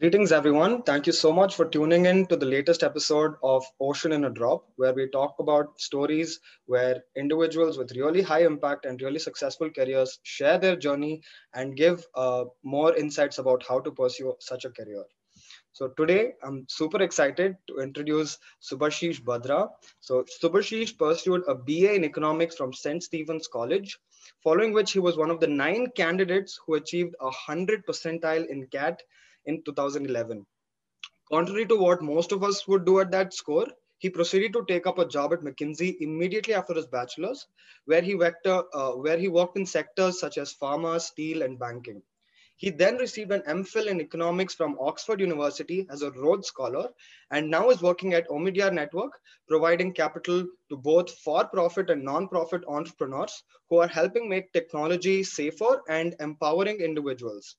Greetings, everyone. Thank you so much for tuning in to the latest episode of Ocean in a Drop, where we talk about stories where individuals with really high impact and really successful careers share their journey and give uh, more insights about how to pursue such a career. So today, I'm super excited to introduce Subhashish Bhadra. So Subhashish pursued a BA in economics from St. Stephen's College, following which he was one of the nine candidates who achieved a 100 percentile in CAT in 2011. Contrary to what most of us would do at that score, he proceeded to take up a job at McKinsey immediately after his bachelor's, where he, vector, uh, where he worked in sectors such as pharma, steel, and banking. He then received an MPhil in economics from Oxford University as a Rhodes Scholar, and now is working at Omidyar Network, providing capital to both for-profit and non-profit entrepreneurs who are helping make technology safer and empowering individuals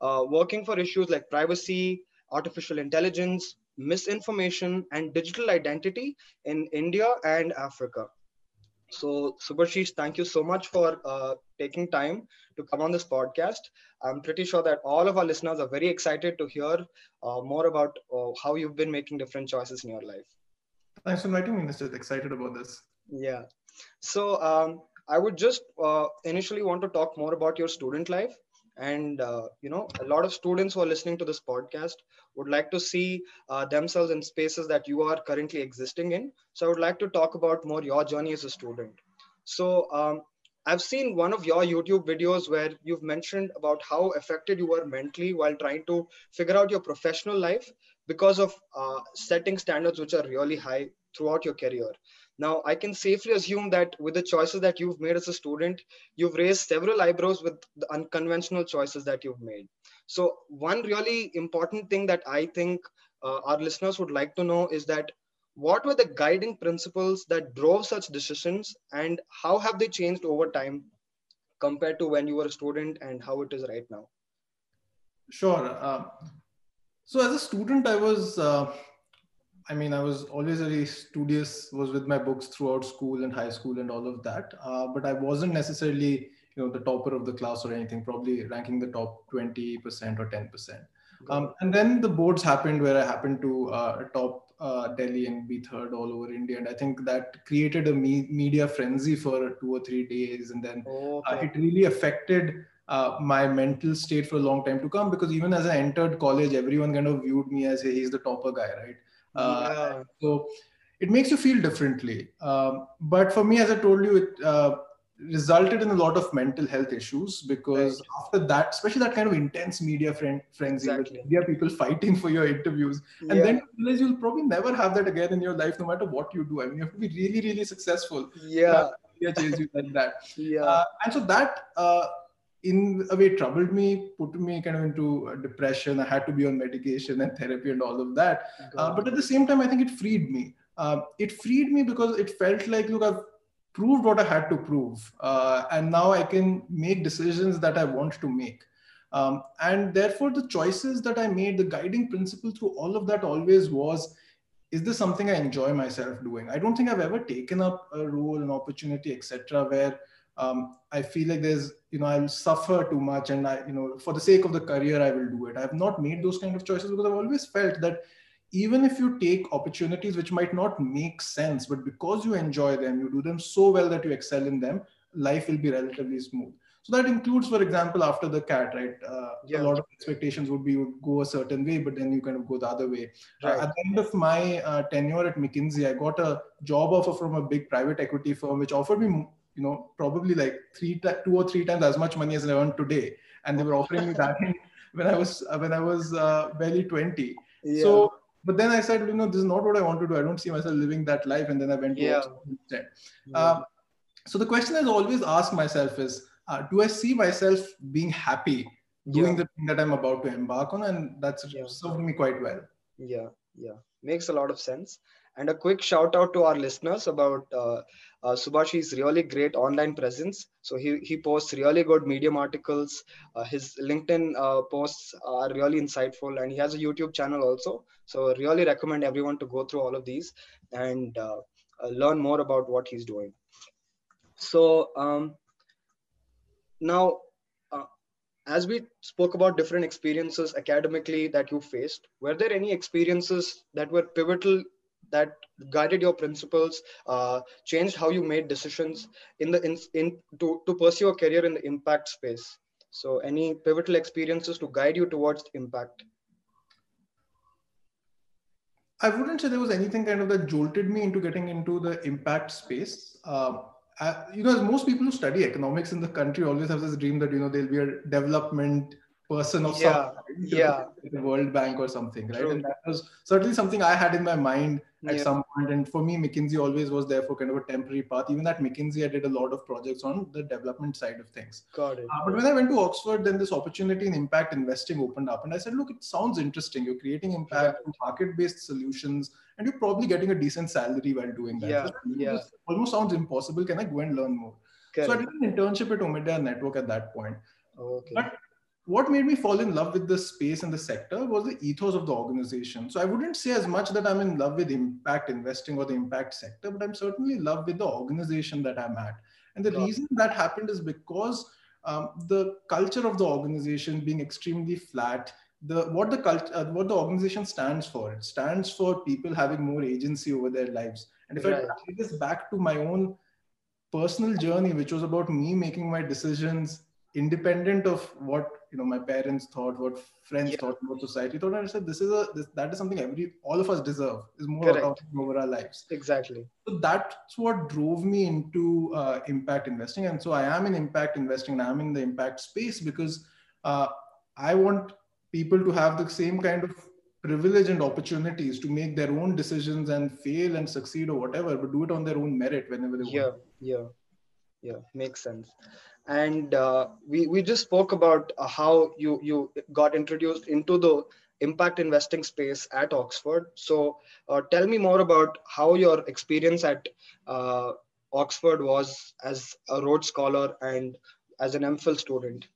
uh, working for issues like privacy, artificial intelligence, misinformation, and digital identity in India and Africa. So, Subhashish, thank you so much for uh, taking time to come on this podcast. I'm pretty sure that all of our listeners are very excited to hear uh, more about uh, how you've been making different choices in your life. Thanks for inviting me, Mr. Excited about this. Yeah. So, um, I would just uh, initially want to talk more about your student life and uh, you know a lot of students who are listening to this podcast would like to see uh, themselves in spaces that you are currently existing in. So i would like to talk about more your journey as a student. So um, i've seen one of your youtube videos where you've mentioned about how affected you were mentally while trying to figure out your professional life because of uh, setting standards which are really high throughout your career now, I can safely assume that with the choices that you've made as a student, you've raised several eyebrows with the unconventional choices that you've made. So, one really important thing that I think uh, our listeners would like to know is that what were the guiding principles that drove such decisions and how have they changed over time compared to when you were a student and how it is right now? Sure. Uh, so, as a student, I was. Uh I mean, I was always very studious, was with my books throughout school and high school and all of that. Uh, but I wasn't necessarily, you know, the topper of the class or anything, probably ranking the top 20% or 10%. Um, and then the boards happened where I happened to uh, top uh, Delhi and be third all over India. And I think that created a me- media frenzy for two or three days. And then uh, it really affected uh, my mental state for a long time to come because even as I entered college, everyone kind of viewed me as hey, he's the topper guy, right? Uh, yeah. So it makes you feel differently. Um, but for me, as I told you, it uh, resulted in a lot of mental health issues because right. after that, especially that kind of intense media friend, frenzy exactly. with media people fighting for your interviews, and yeah. then you realize you'll probably never have that again in your life, no matter what you do. I mean, you have to be really, really successful. Yeah. Media chase you like that. Yeah. Uh, and so that uh, in a way troubled me put me kind of into depression. I had to be on medication and therapy and all of that. Uh, but at the same time i think it freed me. Uh, it freed me because it felt like look i've proved what i had to prove uh, and now i can make decisions that i want to make. Um, and therefore the choices that i made the guiding principle through all of that always was is this something i enjoy myself doing? I don't think i've ever taken up a role an opportunity etc where um, I feel like there's, you know, I'll suffer too much and I, you know, for the sake of the career, I will do it. I have not made those kind of choices because I've always felt that even if you take opportunities which might not make sense, but because you enjoy them, you do them so well that you excel in them, life will be relatively smooth. So that includes, for example, after the cat, right? Uh, yeah. A lot of expectations would be you would go a certain way, but then you kind of go the other way. Right. Uh, at the end of my uh, tenure at McKinsey, I got a job offer from a big private equity firm, which offered me you know, probably like three, two or three times as much money as I earn today. And they were offering me that when I was, when I was uh, barely 20. Yeah. So, but then I said, you know, this is not what I want to do. I don't see myself living that life. And then I went to yeah. instead. Yeah. Um, so the question I always ask myself is, uh, do I see myself being happy doing yeah. the thing that I'm about to embark on? And that's served me quite well. Yeah, yeah, makes a lot of sense. And a quick shout out to our listeners about uh, uh, really great online presence. So he, he posts really good Medium articles. Uh, his LinkedIn uh, posts are really insightful, and he has a YouTube channel also. So really recommend everyone to go through all of these and uh, uh, learn more about what he's doing. So um, now, uh, as we spoke about different experiences academically that you faced, were there any experiences that were pivotal that guided your principles, uh, changed how you made decisions in the in, in to, to pursue a career in the impact space? So, any pivotal experiences to guide you towards impact? I wouldn't say there was anything kind of that jolted me into getting into the impact space. Uh, I, you know, as most people who study economics in the country always have this dream that you know there'll be a development person of yeah, some yeah, the World Bank or something, right? True. And that was certainly something I had in my mind at yeah. some point. And for me, McKinsey always was there for kind of a temporary path. Even at McKinsey, I did a lot of projects on the development side of things. Got it. Uh, but when I went to Oxford, then this opportunity in impact investing opened up, and I said, look, it sounds interesting. You're creating impact, yeah. market-based solutions, and you're probably getting a decent salary while doing that. Yeah, yeah. almost sounds impossible. Can I go and learn more? Correct. So I did an internship at Omidyar Network at that point. Okay. But what made me fall in love with the space and the sector was the ethos of the organization. So I wouldn't say as much that I'm in love with impact investing or the impact sector, but I'm certainly in love with the organization that I'm at. And the reason that happened is because um, the culture of the organization being extremely flat, the what the cult, uh, what the organization stands for, it stands for people having more agency over their lives. And if right. I take this back to my own personal journey, which was about me making my decisions independent of what you know my parents thought what friends yeah. thought what society. Thought And i said this is a this, that is something every all of us deserve is more over our lives. Exactly. So that's what drove me into uh, impact investing. And so i am in impact investing and i'm in the impact space because uh, i want people to have the same kind of privilege and opportunities to make their own decisions and fail and succeed or whatever but do it on their own merit whenever they yeah, want. Yeah, yeah yeah. Makes sense and uh, we we just spoke about uh, how you you got introduced into the impact investing space at Oxford. So uh, tell me more about how your experience at uh, Oxford was as a Rhodes Scholar and as an MPhil student.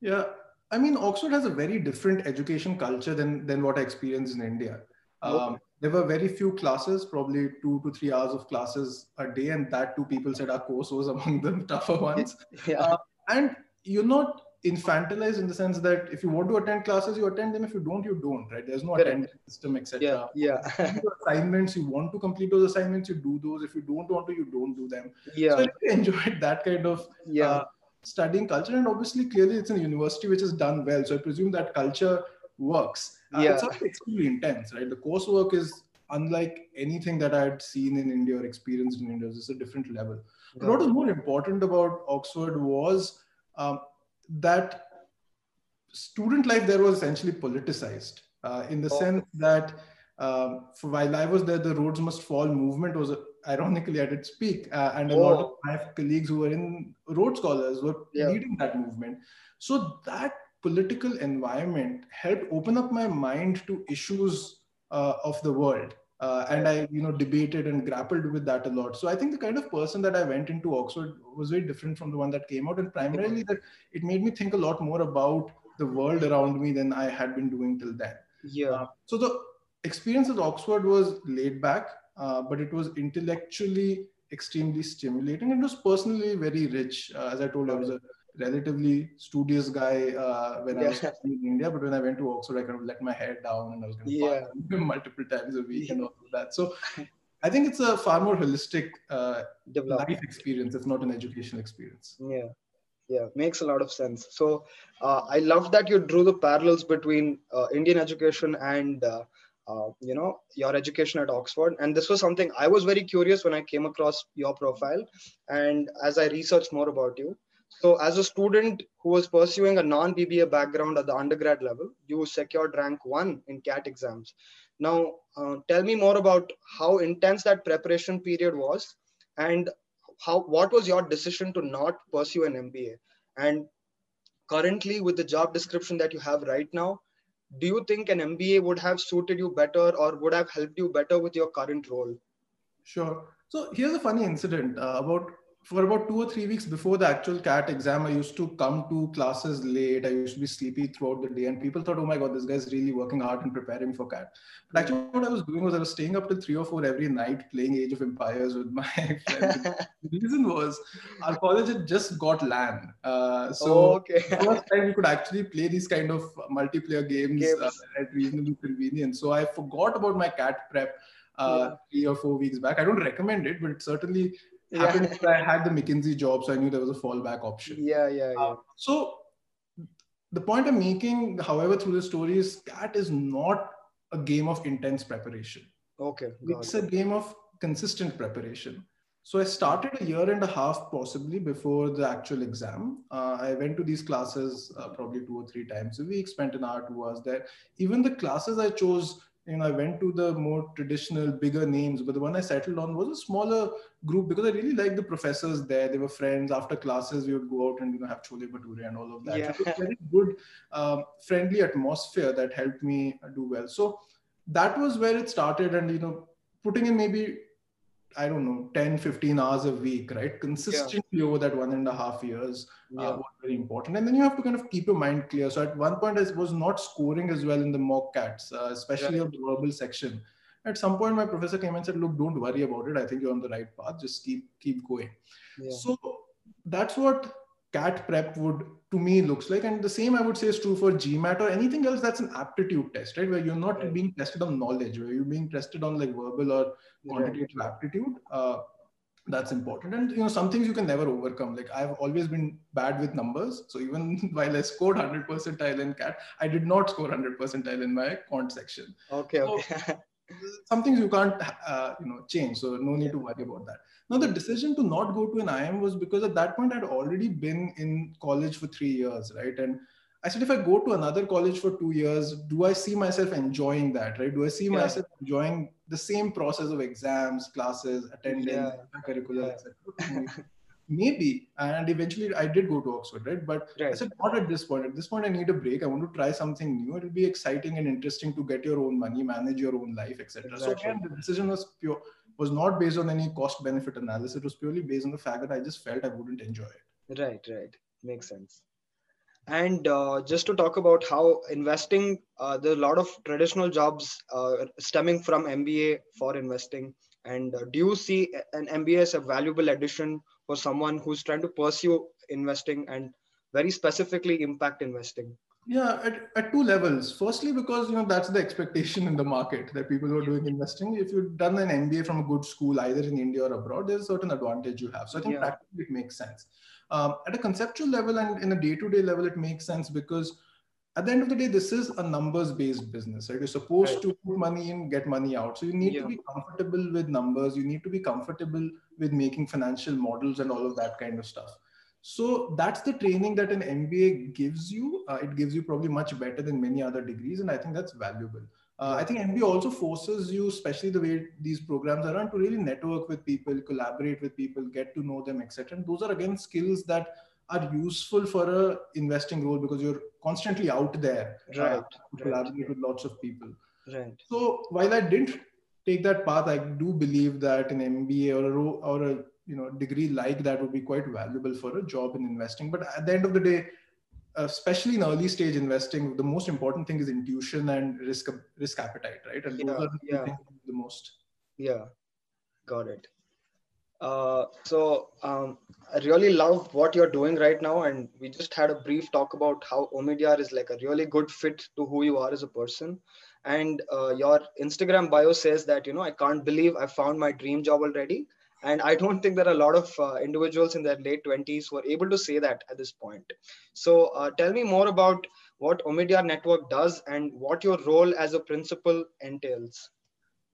Yeah, I mean Oxford has a very different education culture than than what I experienced in India. Um, there were very few classes, probably two to three hours of classes a day, and that two people said our course was among the tougher ones. Yeah. Uh, and you're not infantilized in the sense that if you want to attend classes, you attend them. If you don't, you don't. Right? There's no attendance system, etc. Yeah. yeah. assignments you want to complete those assignments, you do those. If you don't want to, you don't do them. Yeah. So I enjoyed that kind of yeah. Uh, studying culture, and obviously, clearly, it's a university which has done well. So I presume that culture works. Yeah. It's extremely intense, right? The coursework is unlike anything that I had seen in India or experienced in India. It's a different level. But what was more important about Oxford was um, that student life there was essentially politicized uh, in the oh. sense that um, while I was there, the Rhodes Must Fall movement was ironically at its peak, uh, and a oh. lot of my colleagues who were in Rhodes Scholars were yeah. leading that movement. So that political environment helped open up my mind to issues uh, of the world. Uh, and I, you know, debated and grappled with that a lot. So I think the kind of person that I went into Oxford was very different from the one that came out, and primarily that it made me think a lot more about the world around me than I had been doing till then. Yeah. Uh, so the experience at Oxford was laid back, uh, but it was intellectually extremely stimulating. It was personally very rich. Uh, as I told, I was a relatively studious guy uh, when yeah. I was in India, but when I went to Oxford, I kind of let my hair down and I was going to yeah. multiple times a week and all of that. So I think it's a far more holistic uh, life experience, It's not an educational experience. Yeah. Yeah, makes a lot of sense. So uh, I love that you drew the parallels between uh, Indian education and uh, uh, you know your education at oxford and this was something i was very curious when i came across your profile and as i researched more about you so, as a student who was pursuing a non BBA background at the undergrad level, you secured rank one in CAT exams. Now, uh, tell me more about how intense that preparation period was, and how what was your decision to not pursue an MBA? And currently, with the job description that you have right now, do you think an MBA would have suited you better or would have helped you better with your current role? Sure. So here's a funny incident uh, about for about two or three weeks before the actual CAT exam, I used to come to classes late. I used to be sleepy throughout the day, and people thought, "Oh my God, this guy's really working hard and preparing for CAT." But actually, what I was doing was I was staying up till three or four every night playing Age of Empires with my friends. the reason was our college had just got LAN, uh, so Oh, okay. first time you could actually play these kind of multiplayer games, Games. Uh, at reasonable convenience. So I forgot about my CAT prep uh, Yeah. three or four weeks back. I don't recommend it, but it certainly. Happened that I had the McKinsey job, so I knew there was a fallback option. Yeah, yeah, yeah. Uh, so the point I'm making, however, through the story is CAT is not a game of intense preparation. Okay. It's it. a game of consistent preparation. So I started a year and a half possibly before the actual exam. Uh, I went to these classes uh, probably two or three times a week, spent an hour, two hours there. Even the classes I chose, you know, I went to the more traditional, bigger names, but the one I settled on was a smaller group because I really liked the professors there. They were friends. After classes, we would go out and you know have chole bhature and all of that. Yeah. It was very good, um, friendly atmosphere that helped me do well. So that was where it started, and you know, putting in maybe I don't know, 10, 15 hours a week, right? Consistently over that one and a half years uh, Yeah. was very important. And then you have to kind of keep your mind clear. So at one point, I was not scoring as well in the mock cats, uh, especially on the verbal section. At some point, my professor came and said, "Look, don't worry about it. I think you're on the right path. Just keep keep going." Yeah. So that's what CAT prep would to me looks like. And the same I would say is true for GMAT or anything else that's an aptitude test, right? Where you're not Right. being tested on knowledge, where you're being tested on like verbal or Right. quantitative aptitude. Uh, that's important. And you know, some things you can never overcome. Like I've always been bad with numbers. So even while I scored 100 percentile in CAT, I did not score 100 percentile in my quant section Okay. So- Okay. some things you can't uh, you know change so no need to worry about that now the decision to not go to an IIM was because at that point i'd already been in college for three years right and i said if i go to another college for two years do i see myself enjoying that right do i see Yeah. myself enjoying the same process of exams classes attendance Yeah. curricular Yeah. etc maybe and eventually i did go to oxford right but I said, not at this point. At this point, I need a break. I want to try something new. It'll be exciting and interesting to get your own money, manage your own life, etc. So again, the decision was pure, was not based on any cost benefit analysis. It was purely based on the fact that I just felt I wouldn't enjoy it. Right, right. Makes sense. And uh, just to talk about how investing, uh, there are a lot of traditional jobs uh, stemming from MBA for investing. And uh, do you see an MBA as a valuable addition for someone who's trying to pursue investing and very specifically impact investing? Yeah, at, at two levels. Firstly, because you know that's the expectation in the market that people who are doing investing. If you've done an MBA from a good school, either in India or abroad, there's a certain advantage you have. So I think Yeah. practically it makes sense. Um, at a conceptual level and in a day-to-day level, it makes sense because at the end of the day, this is a numbers-based business, right? You're supposed Right. to put money in, get money out. So you need Yeah. to be comfortable with numbers. You need to be comfortable with making financial models and all of that kind of stuff. So that's the training that an MBA gives you. Uh, it gives you probably much better than many other degrees, and I think that's valuable. Uh, I think MBA also forces you, especially the way these programs are run, to really network with people, collaborate with people, get to know them, etc. And those are again skills that are useful for a investing role because you're constantly out there, uh, Right, to right. collaborate with lots of people. Right. So while I didn't take that path, I do believe that an MBA or a or a you know degree like that would be quite valuable for a job in investing. But at the end of the day, especially in early stage investing, the most important thing is intuition and risk risk appetite, right? And those are the yeah. the most. Yeah, got it. Uh, so um, I really love what you're doing right now, and we just had a brief talk about how Omidyar is like a really good fit to who you are as a person. And uh, your Instagram bio says that you know I can't believe I found my dream job already, and I don't think there are a lot of uh, individuals in their late twenties who are able to say that at this point. So uh, tell me more about what Omidyar Network does and what your role as a principal entails.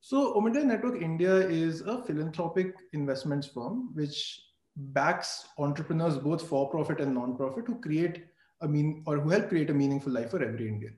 So Omidyar Network India is a philanthropic investments firm which backs entrepreneurs both for profit and non-profit who create a mean or who help create a meaningful life for every Indian.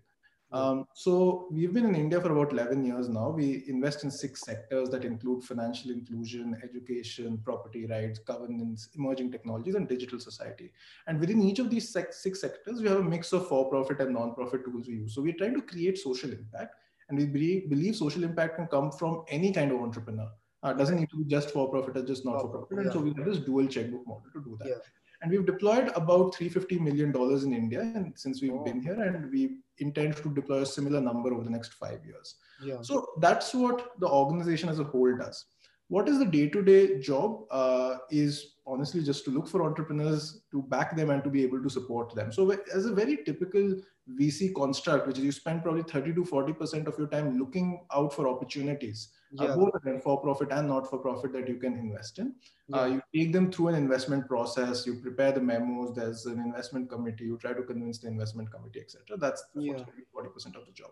Um, so we've been in India for about 11 years now. We invest in six sectors that include financial inclusion, education, property rights, governance, emerging technologies, and digital society. And within each of these six, sectors, we have a mix of for-profit and non-profit tools we use. So we're trying to create social impact and we believe social impact can come from any kind of entrepreneur Uh, doesn't need to be just for profit or just not for profit. And so we have this dual checkbook model to do that. Yeah. And we've deployed about 350 million dollars in India, and since we've oh. been here, and we intend to deploy a similar number over the next five years. Yeah. So that's what the organization as a whole does. What is the day-to-day job? Uh, is honestly just to look for entrepreneurs, to back them, and to be able to support them. So as a very typical VC construct, which is you spend probably 30 to 40% of your time looking out for opportunities, uh, yeah. uh, both for profit and not for profit that you can invest in. Uh, yeah. Uh, you take them through an investment process, you prepare the memos, there's an investment committee, you try to convince the investment committee, etc. That's yeah. 30 40% of the job.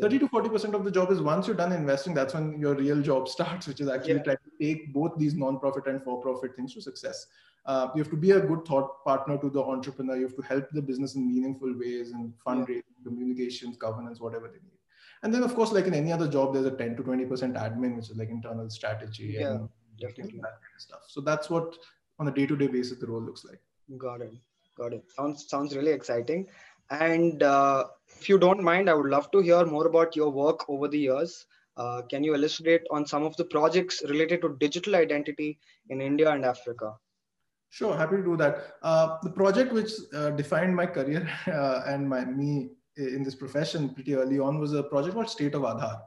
30 to 40% of the job is once you're done investing, that's when your real job starts, which is actually trying take both these non-profit and for-profit things to success. Uh, you have to be a good thought partner to the entrepreneur. You have to help the business in meaningful ways and fundraising, yeah. communications, governance, whatever they need. And then, of course, like in any other job, there's a 10 to 20% admin, which is like internal strategy yeah, and definitely. that kind of stuff. So that's what, on a day-to-day basis, the role looks like. Got it. Got it. Sounds sounds really exciting. And uh, if you don't mind, I would love to hear more about your work over the years. Uh, can you elucidate on some of the projects related to digital identity in India and Africa? Sure, happy to do that. Uh, the project which uh, defined my career uh, and my me in this profession pretty early on was a project called State of Aadhaar.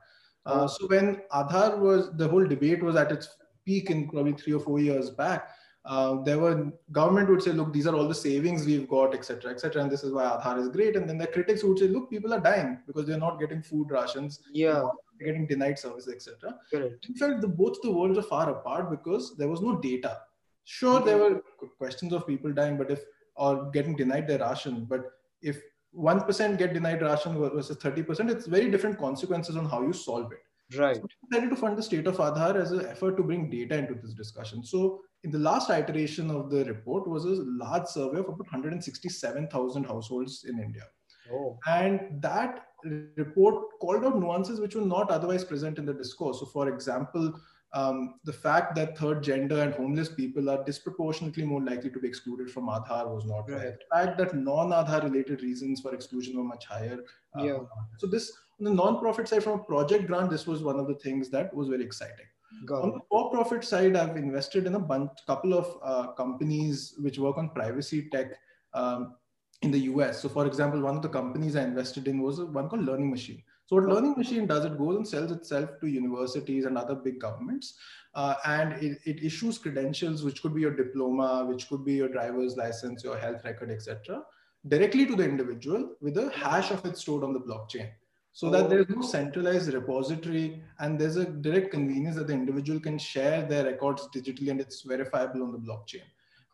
Uh, oh. so when Aadhaar was the whole debate was at its peak in probably three or four years back, uh, there were government would say, look, these are all the savings we've got, etc., etc., and this is why Aadhaar is great. And then the critics would say, look, people are dying because they're not getting food rations, yeah, getting denied services, etc. Correct. In fact, the, both the worlds are far apart because there was no data Sure, mm-hmm. there were questions of people dying, but if or getting denied their ration, but if one percent get denied ration versus thirty percent, it's very different consequences on how you solve it. Right. So we decided to fund the state of Aadhaar as an effort to bring data into this discussion. So in the last iteration of the report was a large survey of about 167,000 households in India. Oh. And that report called out nuances which were not otherwise present in the discourse. So, for example, um, the fact that third gender and homeless people are disproportionately more likely to be excluded from Aadhaar was not right. right. The fact that non-Aadhaar related reasons for exclusion were much higher. Uh, yeah. So this, on the non-profit side, from a project grant, this was one of the things that was very exciting. Got on it. the for-profit side, I've invested in a bunch, couple of uh, companies which work on privacy tech um, in the US. So, for example, one of the companies I invested in was one called Learning Machine. So what Learning Machine does, it goes and sells itself to universities and other big governments. Uh, and it, it, issues credentials, which could be your diploma, which could be your driver's license, your health record, etc., directly to the individual with a hash of it stored on the blockchain. So that there's no centralized repository and there's a direct convenience that the individual can share their records digitally and it's verifiable on the blockchain.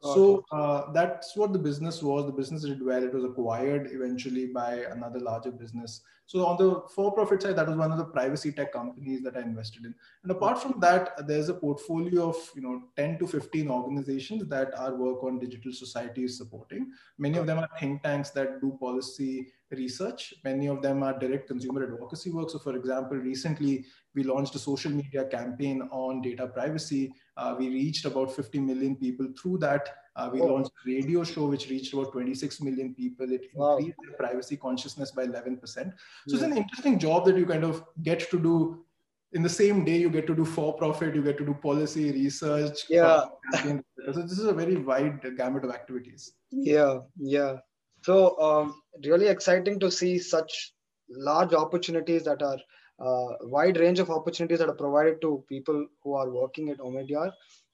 So uh, that's what the business was. The business did well. It was acquired eventually by another larger business. So on the for-profit side, that was one of the privacy tech companies that I invested in. And apart from that, there's a portfolio of you know 10 to 15 organizations that our work on digital society is supporting. Many of them are think tanks that do policy research. Many of them are direct consumer advocacy work. So, for example, recently we launched a social media campaign on data privacy. Uh, we reached about 50 million people through that. Uh, we oh. launched a radio show which reached about 26 million people. It wow. increased their privacy consciousness by 11%. So yeah. it's an interesting job that you kind of get to do in the same day. You get to do for profit, you get to do policy research. Yeah. So this is a very wide gamut of activities. Yeah, yeah. So um, really exciting to see such large opportunities that are uh, wide range of opportunities that are provided to people who are working at Omidyar.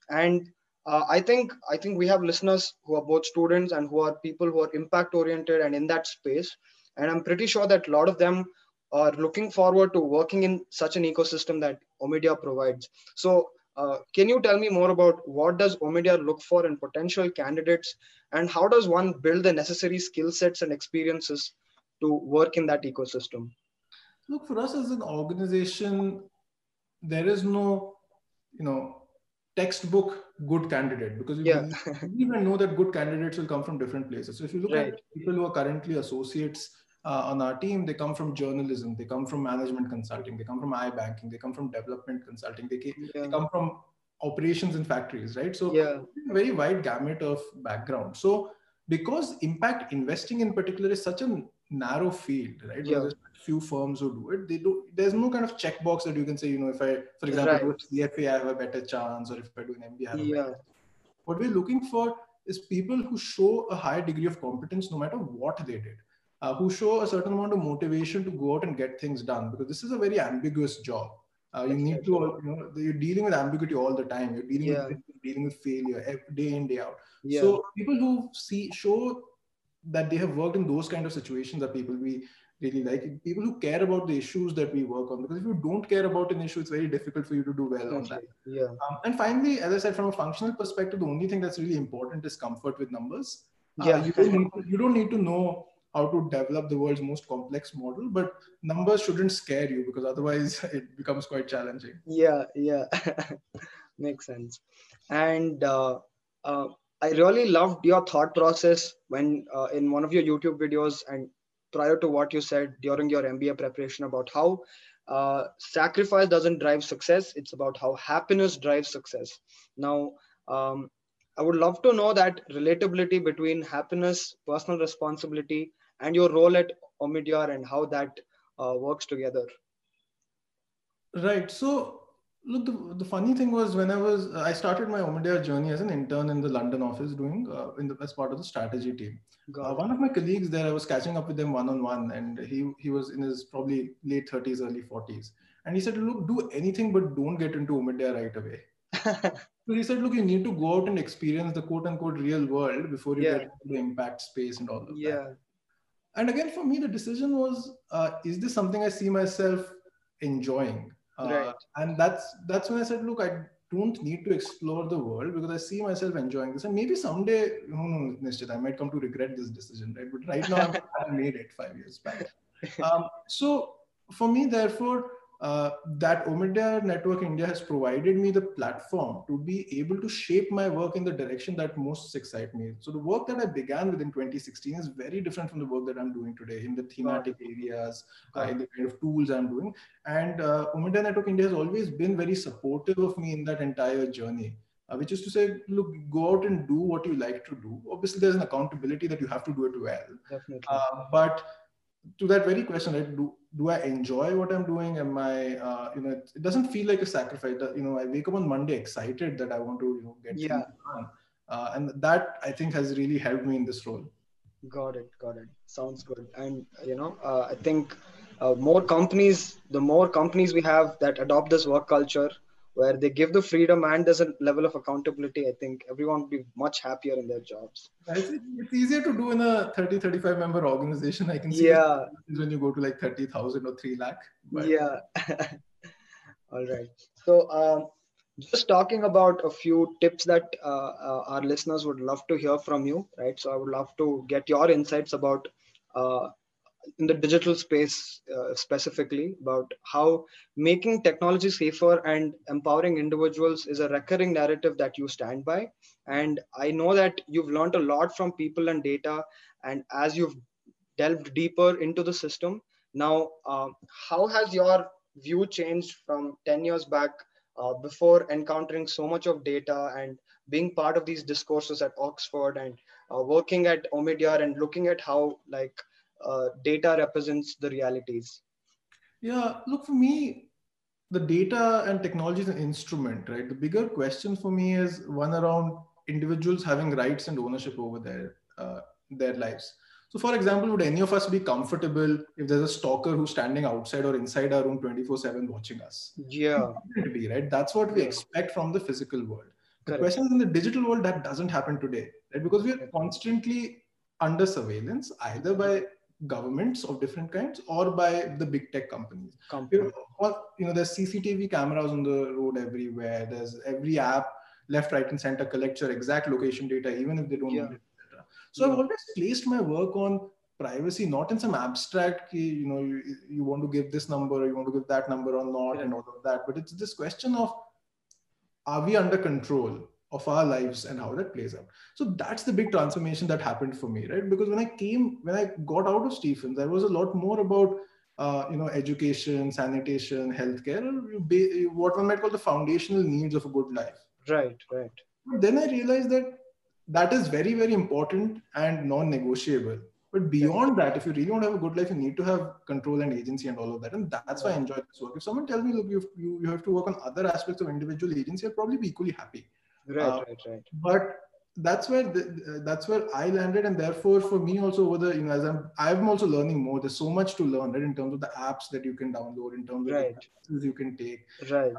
And uh, I think I think we have listeners who are both students and who are people who are impact oriented and in that space. And I'm pretty sure that a lot of them are looking forward to working in such an ecosystem that Omidyar provides. So uh, can you tell me more about what does Omidyar look for in potential candidates and how does one build the necessary skill sets and experiences to work in that ecosystem? Look, for us as an organization, there is no, you know, textbook good candidate because we yeah. even know that good candidates will come from different places. So if you look right. at people who are currently associates uh, on our team, they come from journalism, they come from management consulting, they come from iBanking, they come from development consulting, they, yeah. they come from operations in factories, right? So yeah. a very wide gamut of background. So because impact investing in particular is such a narrow field, right? Yeah. There's few firms who do it. They do. There's no kind of checkbox that you can say, you know, if I, for example, right. do a CFA, I have a better chance, or if I do an MBA, I have yeah. What we're looking for is people who show a high degree of competence no matter what they did. Uh, who show a certain amount of motivation to go out and get things done because this is a very ambiguous job. Uh, you need to, you know, you're dealing with ambiguity all the time. You're dealing yeah. with dealing with failure day in day out. Yeah. So people who see show that they have worked in those kind of situations are people we really like. People who care about the issues that we work on. Because if you don't care about an issue, it's very difficult for you to do well on that. Yeah. Um, and finally, as I said, from a functional perspective, the only thing that's really important is comfort with numbers. Uh, yeah. you, don't need to, you don't need to know how to develop the world's most complex model but numbers shouldn't scare you because otherwise it becomes quite challenging yeah yeah makes sense and uh, uh, i really loved your thought process when uh, in one of your youtube videos and prior to what you said during your mba preparation about how uh, sacrifice doesn't drive success it's about how happiness drives success. Now um, i would love to know that relatability between happiness personal responsibility and your role at omidyar and how that uh, works together. Right so look the, the funny thing was when i was i started my omidyar journey as an intern in the london office doing uh, in the as part of the strategy team. Uh, one of my colleagues there i was catching up with him one on one and he he was in his probably late 30s early 40s and he said look do anything but don't get into omidyar right away. So he said look you need to go out and experience the quote unquote real world before you yeah. get into the impact space and all of yeah. that and again for me the decision was uh, is this something i see myself enjoying right. and that's that's when i said look i don't need to explore the world because i see myself enjoying this. And maybe someday who knows Nishchit, i might come to regret this decision right? But right now i made it five years back. Um, so for me therefore uh, that Omidyar Network India has provided me the platform to be able to shape my work in the direction that most excite me. So the work that I began with in 2016 is very different from the work that I'm doing today in the thematic areas, uh, in the kind of tools I'm doing. And uh, Omidyar Network India has always been very supportive of me in that entire journey. Uh, which is to say, look, go out and do what you like to do. Obviously, there's an accountability that you have to do it well. Definitely. Uh, but to that very question, right? Do do I enjoy what I'm doing? Am I, uh, you know, it, it, doesn't feel like a sacrifice. You know, I wake up on Monday excited that I want to, you know, get yeah. done. Uh, and that I think has really helped me in this role. Got it. Got it. Sounds good. And you know, uh, I think uh, more companies, the more companies we have that adopt this work culture, where they give the freedom and there's a level of accountability, I think everyone would be much happier in their jobs. It's easier to do in a 30, 35 member organization. I can see yeah. when you go to like 30,000 or 3 lakh. But... Yeah. All right. So, um, just talking about a few tips that uh, uh, our listeners would love to hear from you, right? So, I would love to get your insights about uh, in the digital space uh, specifically about how making technology safer and empowering individuals is a recurring narrative that you stand by. And i know that you've learned a lot from people and data. And as you've delved deeper into the system now uh, how has your view changed from 10 years back uh, before encountering so much of data and being part of these discourses at oxford and uh, working at omidyar and looking at how like uh, data represents the realities? Yeah, look, for me, the data and technology is an instrument, right? The bigger question for me is one around individuals having rights and ownership over their uh, their lives. So, for example, would any of us be comfortable if there's a stalker who's standing outside or inside our room 24/7 watching us? Yeah, be right. That's what we expect from the physical world. The Correct. question is in the digital world that doesn't happen today, right? Because we are constantly under surveillance either by governments of different kinds or by the big tech companies. You know, or, you know, there's CCTV cameras on the road everywhere. There's every app, left, right, and center collects your exact location data, even if they don't yeah. need it. So yeah. I've always placed my work on privacy, not in some abstract, you know, you, you want to give this number or you want to give that number or not, yeah. and all of that. But it's this question of are we under control? Of our lives and how that plays out. So that's the big transformation that happened for me, right? Because when I came, when I got out of Stephens, there was a lot more about uh, you know education, sanitation, healthcare, what one might call the foundational needs of a good life. Right, right. But then I realized that that is very, very important and non-negotiable. But beyond that, if you really want to have a good life, you need to have control and agency and all of that. And that's why I enjoy this work. If someone tells me, look, you, you, you have to work on other aspects of individual agency, I'll probably be equally happy. Right, uh, right, right. But that's where the, that's where I landed, and therefore for me also over the you know as I'm I'm also learning more. There's so much to learn, right? In terms of the apps that you can download, in terms of right. the you can take. Right.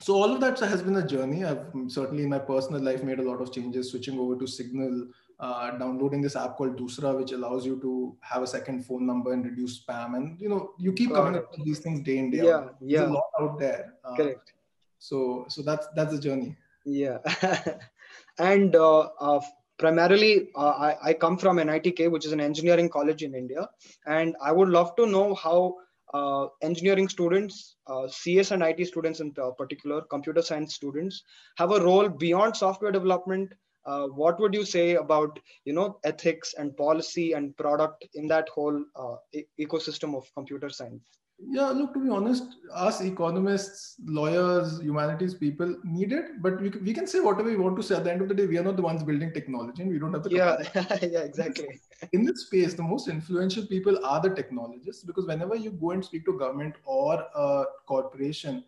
So all of that has been a journey. I've certainly in my personal life made a lot of changes, switching over to Signal, uh, downloading this app called Doosra, which allows you to have a second phone number and reduce spam. And you know, you keep Got coming up with these things day in day yeah, out. Yeah, There's a lot out there. Uh, Correct. So, so that's that's the journey. Yeah. and uh, uh, primarily uh, I, I, come from NITK, which is an engineering college in India, and I would love to know how uh, engineering students, uh, CS and IT students in particular, computer science students, have a role beyond software development. Uh, what would you say about you know ethics and policy and product in that whole e ecosystem of computer science? Yeah, look, to be honest, us economists, lawyers, humanities people need it, but we, we can say whatever we want to say. At the end of the day, we are not the ones building technology and we don't have the. Yeah, yeah, exactly. In this space, the most influential people are the technologists because whenever you go and speak to government or a corporation,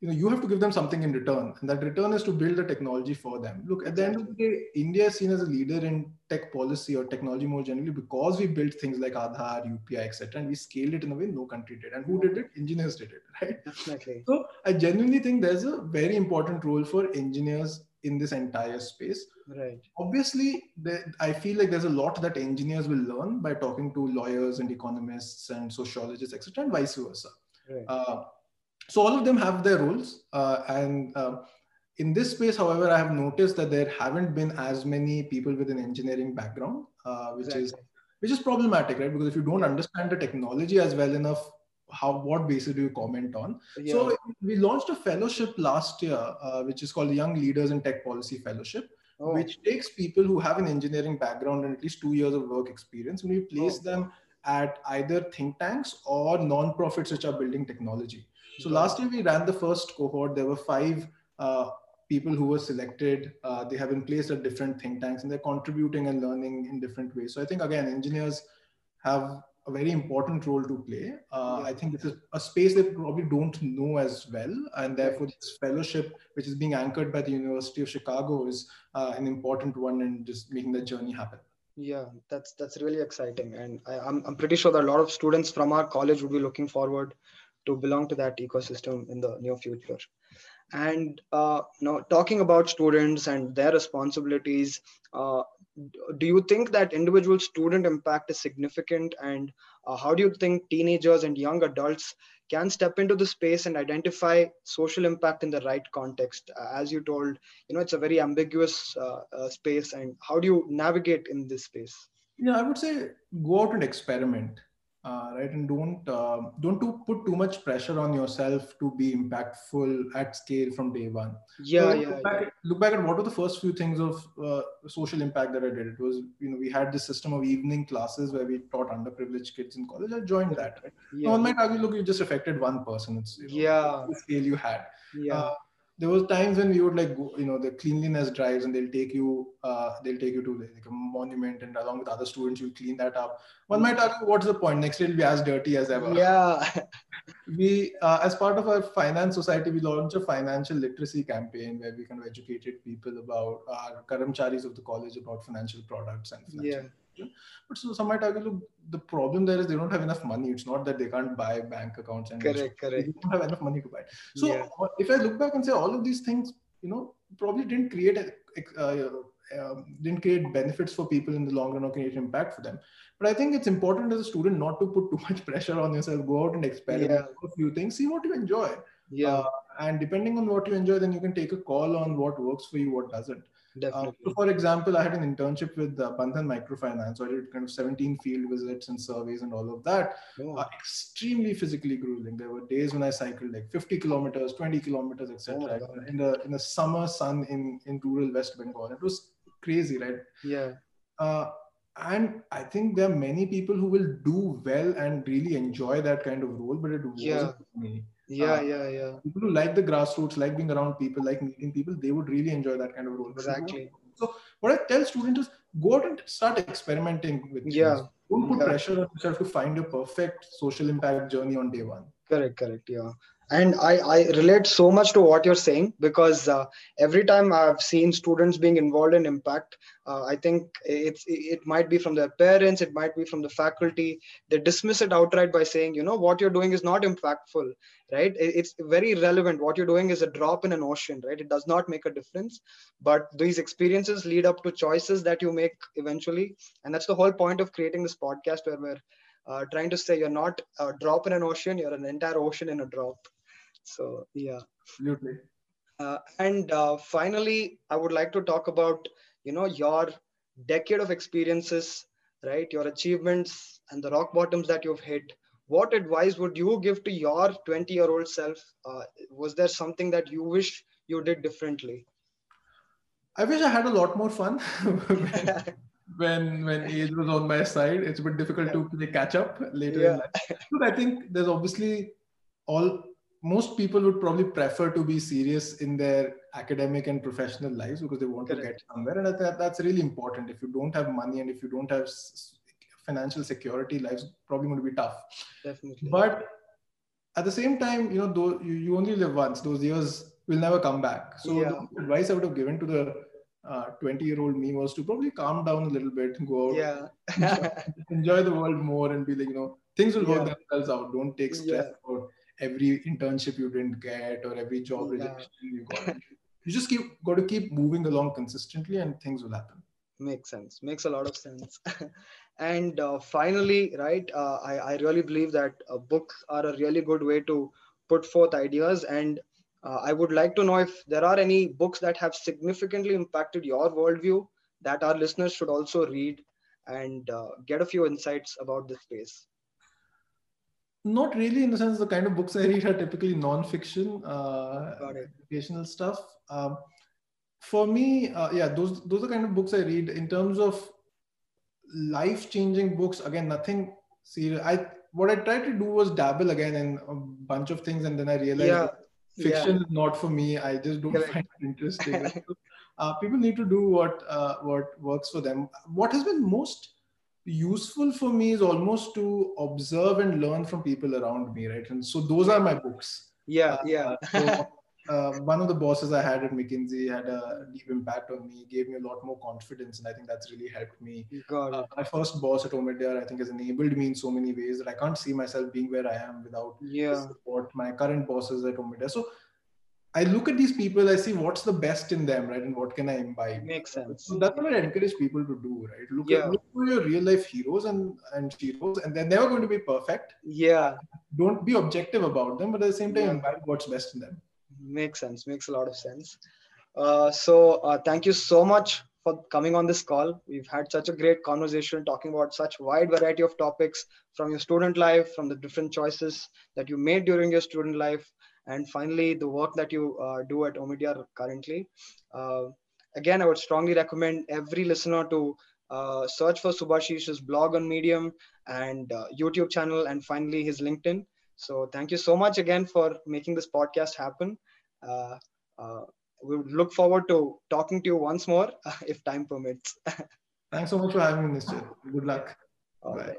you know you have to give them something in return. And that return is to build the technology for them. Look at the end of the day india is seen as a leader in tech policy or technology more generally because we built things like aadhaar upi etc and we scaled it in a way no country did. And who did it? Engineers did it right? Definitely. So i genuinely think there's a very important role for engineers in this entire space. Right. Obviously i feel like there's a lot that engineers will learn by talking to lawyers and economists and sociologists etc and vice versa. Right. uh, so all of them have their roles uh, and uh, in this space however i have noticed that there haven't been as many people with an engineering background uh, which exactly. is which is problematic right because if you don't understand the technology as well enough how what basis do you comment on yeah. so we launched a fellowship last year uh, which is called the young leaders in tech policy fellowship oh. which takes people who have an engineering background and at least two years of work experience and we place oh. them at either think tanks or non-profits which are building technology so last year we ran the first cohort. There were five uh, people who were selected. Uh, they have been placed at different think tanks and they're contributing and learning in different ways. So I think again, engineers have a very important role to play. Uh, I think this is a space they probably don't know as well, and therefore this fellowship, which is being anchored by the University of Chicago, is uh, an important one in just making the journey happen. Yeah, that's that's really exciting, and I, I'm I'm pretty sure that a lot of students from our college would be looking forward to belong to that ecosystem in the near future. And uh, know talking about students and their responsibilities uh, do you think that individual student impact is significant? And uh, how do you think teenagers and young adults can step into the space and identify social impact in the right context? As you told you know it's a very ambiguous uh, uh, space. And how do you navigate in this space? Yeah i would say go out and experiment uh, right and don't uh, don't to put too much pressure on yourself to be impactful at scale from day one. Yeah so yeah, look, back yeah. At, look back at what were the first few things of uh, social impact that i did. It was you know we had this system of evening classes where we taught underprivileged kids in college. I joined that right? Yeah. one might argue look you just affected one person. It's you know, yeah. the scale you had. Yeah. Uh, there was times when we would like go, you know the cleanliness drives and they'll take you uh, they'll take you to like a monument and along with other students you'll clean that up. One might argue what's the point? Next day it'll be as dirty as ever. Yeah. We uh, as part of our finance society we launched a financial literacy campaign where we kind of educated people about our karamcharis of the college about financial products and financial yeah but so some might argue, look, the problem there is they don't have enough money. It's not that they can't buy bank accounts and correct, correct. They don't have enough money to buy. It. So yeah. if I look back and say all of these things, you know, probably didn't create a, uh, um, didn't create benefits for people in the long run or create impact for them. But I think it's important as a student not to put too much pressure on yourself. Go out and experiment yeah. a few things, see what you enjoy. Yeah. Uh, and depending on what you enjoy, then you can take a call on what works for you, what doesn't. Definitely. Uh, for example, I had an internship with uh, Bandhan Microfinance. So I did kind of 17 field visits and surveys and all of that. Oh. Uh, extremely physically grueling. There were days when I cycled like 50 kilometers, 20 kilometers, etc. Oh in the in the summer sun in in rural West Bengal. It was crazy, right? Yeah. Uh, and I think there are many people who will do well and really enjoy that kind of role, but it yeah. wasn't me yeah uh, yeah yeah. people who like the grassroots like being around people like meeting people they would really enjoy that kind of role. Exactly. So what i tell students is go out and start experimenting with yeah. things. don't put yeah. pressure on yourself to find your perfect social impact journey on day one. Correct correct yeah and I, I relate so much to what you're saying because uh, every time i've seen students being involved in impact uh, i think it's it might be from their parents it might be from the faculty. They dismiss it outright by saying you know what you're doing is not impactful right? It's very relevant. What you're doing is a drop in an ocean right? It does not make a difference. But these experiences lead up to choices that you make eventually. And that's the whole point of creating this podcast where we're uh, trying to say you're not a drop in an ocean you're an entire ocean in a drop. So yeah. Absolutely. Uh, and uh, finally i would like to talk about you know your decade of experiences right? Your achievements and the rock bottoms that you've hit. What advice would you give to your 20 year old self? Uh, was there something that you wish you did differently? I wish i had a lot more fun when when age was on my side it's a bit difficult to play catch up later yeah. in life. But i think there's obviously all most people would probably prefer to be serious in their academic and professional lives because they want Correct. to get somewhere. And that, that's really important. If you don't have money and if you don't have financial security life's probably going to be tough. Definitely. But at the same time you know though you, you only live once. Those years will never come back. So yeah. the advice i would have given to the 20 uh, year old me was to probably calm down a little bit go out yeah enjoy, enjoy, the world more and be like you know things will work yeah. themselves out don't take stress yeah. about every internship you didn't get or every job yeah. rejection you got you just keep got to keep moving along consistently and things will happen makes sense makes a lot of sense and uh, finally right uh, I, I really believe that uh, books are a really good way to put forth ideas and uh, I would like to know if there are any books that have significantly impacted your worldview that our listeners should also read and uh, get a few insights about this space. Not really, in the sense the kind of books I read are typically non-fiction, uh, educational stuff. Um, for me, uh, yeah, those those are kind of books I read. In terms of life-changing books, again, nothing serious. I what I tried to do was dabble again in a bunch of things, and then I realized yeah fiction yeah. is not for me. I just don't Correct. find it interesting. Uh, people need to do what uh, what works for them. What has been most useful for me is almost to observe and learn from people around me right? And so those are my books. Yeah yeah. so uh, one of the bosses I had at McKinsey had a deep impact on me, gave me a lot more confidence, and I think that's really helped me. Uh, my first boss at Omidyar, I think, has enabled me in so many ways that I can't see myself being where I am without yeah. support. My current bosses at Omidyar. So I look at these people, I see what's the best in them, right, and what can I imbibe. Makes sense. So that's what I encourage people to do, right? Look yeah. at look for your real life heroes and and heroes, and they're never going to be perfect. Yeah. Don't be objective about them, but at the same time, yeah. imbibe what's best in them makes sense. Makes a lot of sense. Uh, so uh, thank you so much for coming on this call. We've had such a great conversation talking about such wide variety of topics from your student life from the different choices that you made during your student life and finally the work that you uh, do at omidyar currently. Uh, again i would strongly recommend every listener to uh, search for subhashish's blog on medium and uh, youtube channel and finally his linkedin. So thank you so much again for making this podcast happen. Uh, uh, we look forward to talking to you once more if time permits. Thanks so much for having me, Mr. Good luck. All Bye. Right.